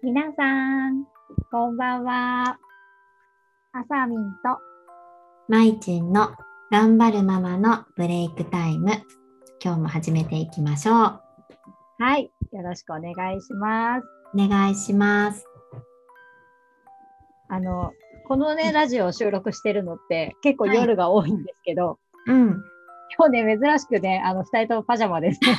皆さん、こんばんは。あさみんと、まいちんの頑張るママのブレイクタイム。今日も始めていきましょう。はい、よろしくお願いします。お願いします。あの、このね、ラジオを収録してるのって結構夜が多いんですけど、うん。今日ね、珍しくね、あの、二人ともパジャマですね。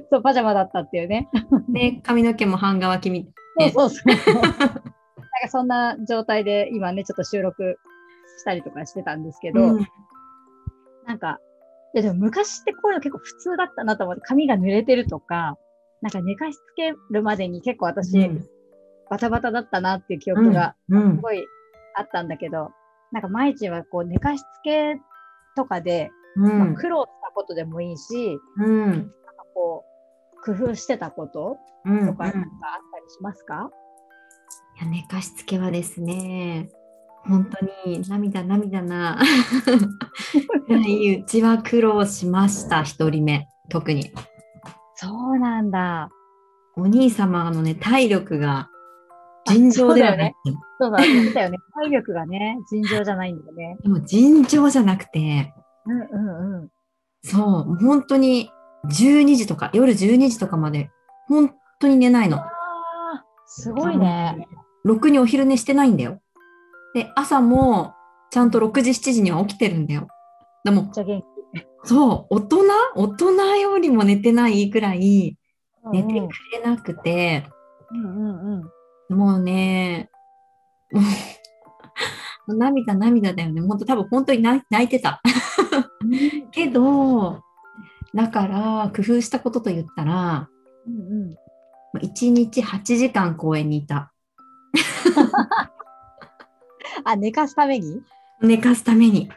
そう、パジャマだったっていうね。で、髪の毛も半乾きみそうそうそう。なんかそんな状態で今ね、ちょっと収録したりとかしてたんですけど、うん。なんか、いやでも昔ってこういうの結構普通だったなと思って、髪が濡れてるとか、なんか寝かしつけるまでに結構私、うん。バタバタだったなっていう記憶がうん。すごいあったんだけど、なんか毎日はこう寝かしつけとかで、うん。まあ苦労したことでもいいし、うん。なんかこう、工夫してたことうんとかなんかあうんったりしますか、いや寝かしつけはですね、本当に涙涙な。うちは苦労しました、一人目。特に。そうなんだ。お兄様のね、体力が尋常ではない。そうだ、言ってたよね。体力がね、尋常じゃないんだよね。でも尋常じゃなくて、うんうんうん。そう本当に12時とか、夜12時とかまで、本当に寝ないの。すごいね。ろくにお昼寝してないんだよ。で、朝もちゃんと6時、7時には起きてるんだよ。でも。そう、大人？大人よりも寝てないくらい寝てうんくれなくて、うんうんうん。もうね、もう、涙涙だよね。本当多分本当に泣いてた。けど、だから工夫したことと言ったら、うんうん。1日8時間公園にいた。あ、寝かすために？寝かすために。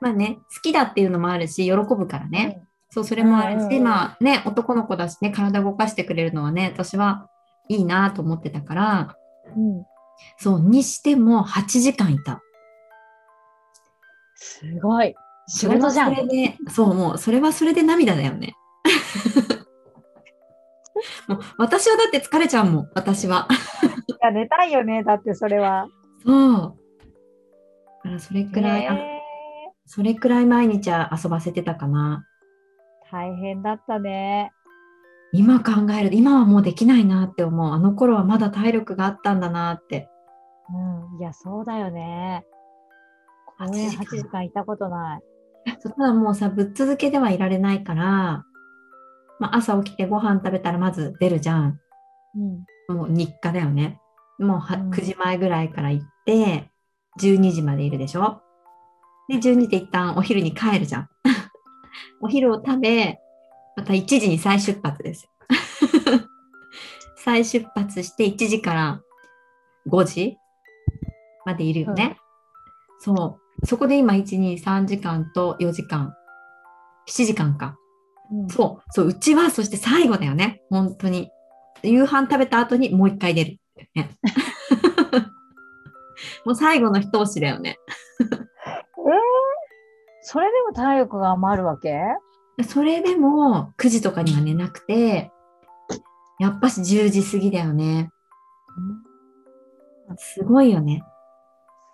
まあね、好きだっていうのもあるし、喜ぶからね。そう、それもあるし、うんうんうんまあね、男の子だしね、体動かしてくれるのはね、私はいいなと思ってたから、うん。そう、にしても8時間いた。すごい。仕事じゃん。それはそれで、そう、もう、それはそれで涙だよね。もう私はだって疲れちゃうもん、私は。いや、寝たいよね。だってそれは。そう。だからそれくらい、それくらい毎日遊ばせてたかな。大変だったね。今考えると、今はもうできないなって思う。あの頃はまだ体力があったんだなって。うん。いや、そうだよね。公園8 8時間いたことない。そうただもうさ、ぶっ続けではいられないから、まあ、朝起きてご飯食べたらまず出るじゃん。うん。もう日課だよね。もうはうん9時前ぐらいから行って、12時までいるでしょで、12時で一旦お昼に帰るじゃん。お昼を食べ、また1時に再出発です。再出発して1時から5時までいるよね。そう。そこで今1、2、3時間と4時間。7時間か。うん、そう、そう、うちはそして最後だよね。本当に。夕飯食べた後にもう一回出る。ね、もう最後の一押しだよね。えー、それでも体力が余るわけ？それでも9時とかには寝なくて、やっぱし10時過ぎだよね。すごいよね。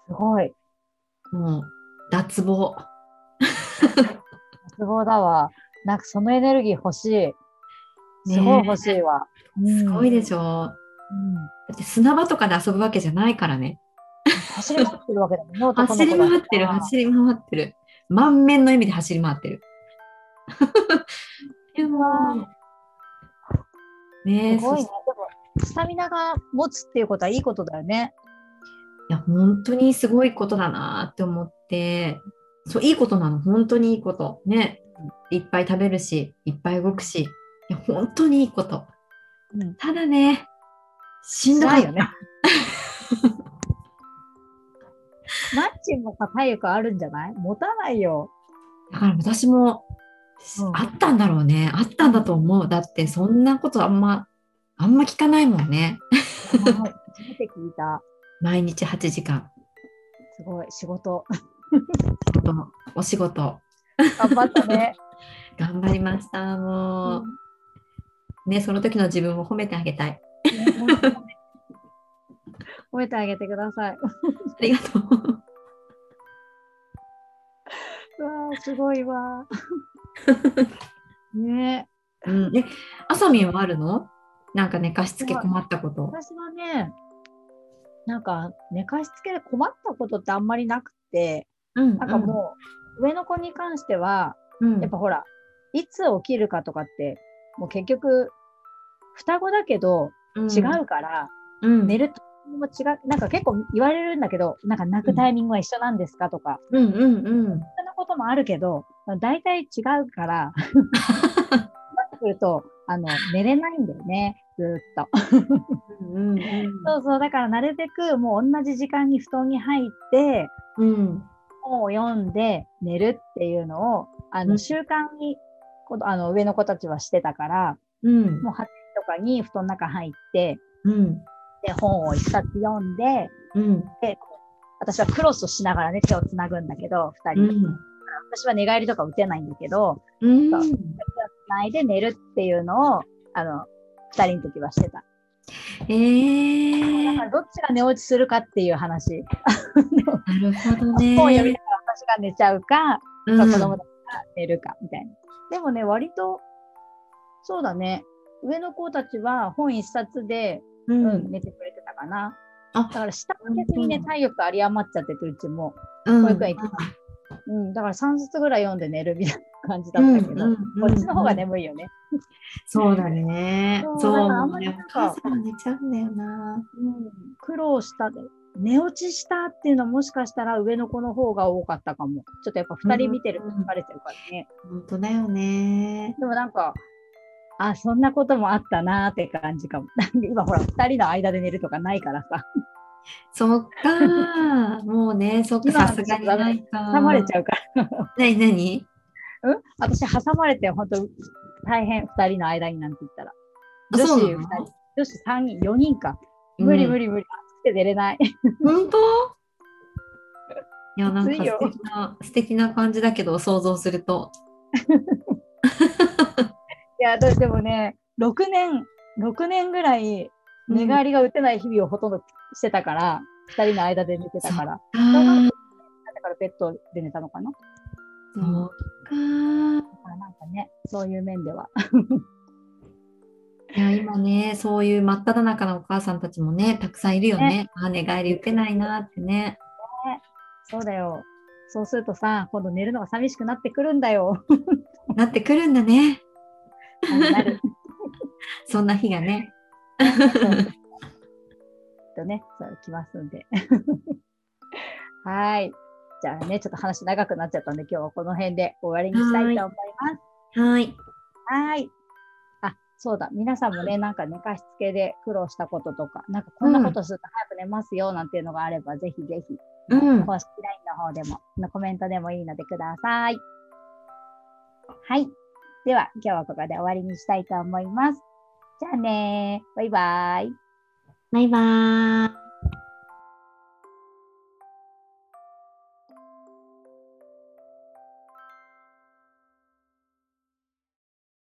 すごい。もう、脱帽。すごいだわ。なんかそのエネルギー欲しい。すごい欲しいわ。すごいでししょ。ょ。うんだって砂場とかで遊ぶわけじゃないからね。走り回ってるわけだもんね、走り回ってる、走り回ってる。満面の意味で走り回ってる。でも、ねえ、すごいね。そでも、スタミナが持つっていうことはいいことだよね。いや、本当にすごいことだなって思って、そう、いいことなの、本当にいいこと。ね。いっぱい食べるし、いっぱい動くし、いや、本当にいいこと。うん。ただね、しんどいよね。マッチンもさ、体力あるんじゃない？持たないよ。だから私も、うんあったんだろうね。あったんだと思う。だって、そんなことあんま、あんま聞かないもんね。初めて聞いた。毎日8時間。すごい、仕事。仕事お仕事。頑張ったね。頑張りました。もう。ね、その時の自分を褒めてあげたい。褒めてあげてください。ありがとう。うわーすごいわ。ねうん、え、あさみんはあるの？なんか寝かしつけ困ったこと。私はね、なんか寝かしつけで困ったことってあんまりなくて、うん、なんかもう、上の子に関しては、うん、やっぱほら、いつ起きるかとかって、もう結局、双子だけど違うから、うん、寝るタイミングも違う、なんか結構言われるんだけど、なんか泣くタイミングは一緒なんですかとか、うんうんうん。そんなこともあるけど、大体違うから、なってくると、あの、寝れないんだよね、ずーっと。うんうんそうそう、だからなるべくもう同じ時間に布団に入って、うん。本を読んで寝るっていうのを、あうんの、習慣に、こあの、上の子たちはしてたから、うん。もう8時とかに布団の中入って、うん。で、本を一冊読んで、うん。で、私はクロスをしながらね、手をつなぐんだけど、二う人で。ん。私は寝返りとか打てないんだけど、うん。手をつないで寝るっていうのを、あの、二人の時はしてた。えー、だからどっちが寝落ちするかっていう話。なるほどね。本を読みながら私が寝ちゃうか、うん子供たちが寝るかみたいな。でもね、割と、そうだね。上の子たちは本一冊で、ううんん。寝てくれてたかな。あだから下向けずにね、うん体力有り余っちゃってて、うちも。うん保育園行ってうん、だから3冊ぐらい読んで寝るみたいな感じだったけど、うんうんうんこっちの方が眠いよね。そうだね。そうあんまりね、なんか寝ちゃうんだよな。うん、苦労したで。寝落ちしたっていうのはもしかしたら上の子の方が多かったかも。ちょっとやっぱ2人見てると疲れちゃうからね。本当だよね。でもなんか、あ、そんなこともあったなーって感じかも。なんで今ほら、2人の間で寝るとかないからさ、そっか。もうね、そっか、今さすがにないか。挟まれちゃうから。なになにうん？私挟まれて本当大変、2人の間になんて言ったら。あ女子2そうなの？人、女子3人、4人か。無理無理無理。暑くて寝れない。本当？いや、なんか素敵な、素敵な感じだけど、想像すると。いや、ででもね、6年、6年ぐらい寝返りが打てない日々をほとんどしてたから、2人の間で寝てたから。あだーからベッドで寝たのかな。そうか。なんかね、そういう面では。いや、今ね、そういう真っ只中のお母さんたちもね、たくさんいるよね。あ、寝返り打てないなってね。そうだよ。そうするとさ、今度寝るのが寂しくなってくるんだよ。なってくるんだね。そんな日がね。とね、そう来ますんで。はい。じゃあね、ちょっと話長くなっちゃったんで、今日はこの辺で終わりにしたいと思います。はい。はい。あ、そうだ。皆さんもね、なんか寝かしつけで苦労したこととか、なんかこんなことすると早く寝ますよなんていうのがあれば、ぜひぜひ、うん。公式 LINE の方でも、のコメントでもいいのでください。はい。では、今日はここで終わりにしたいと思います。じゃあねバイバイ。バイバーイ。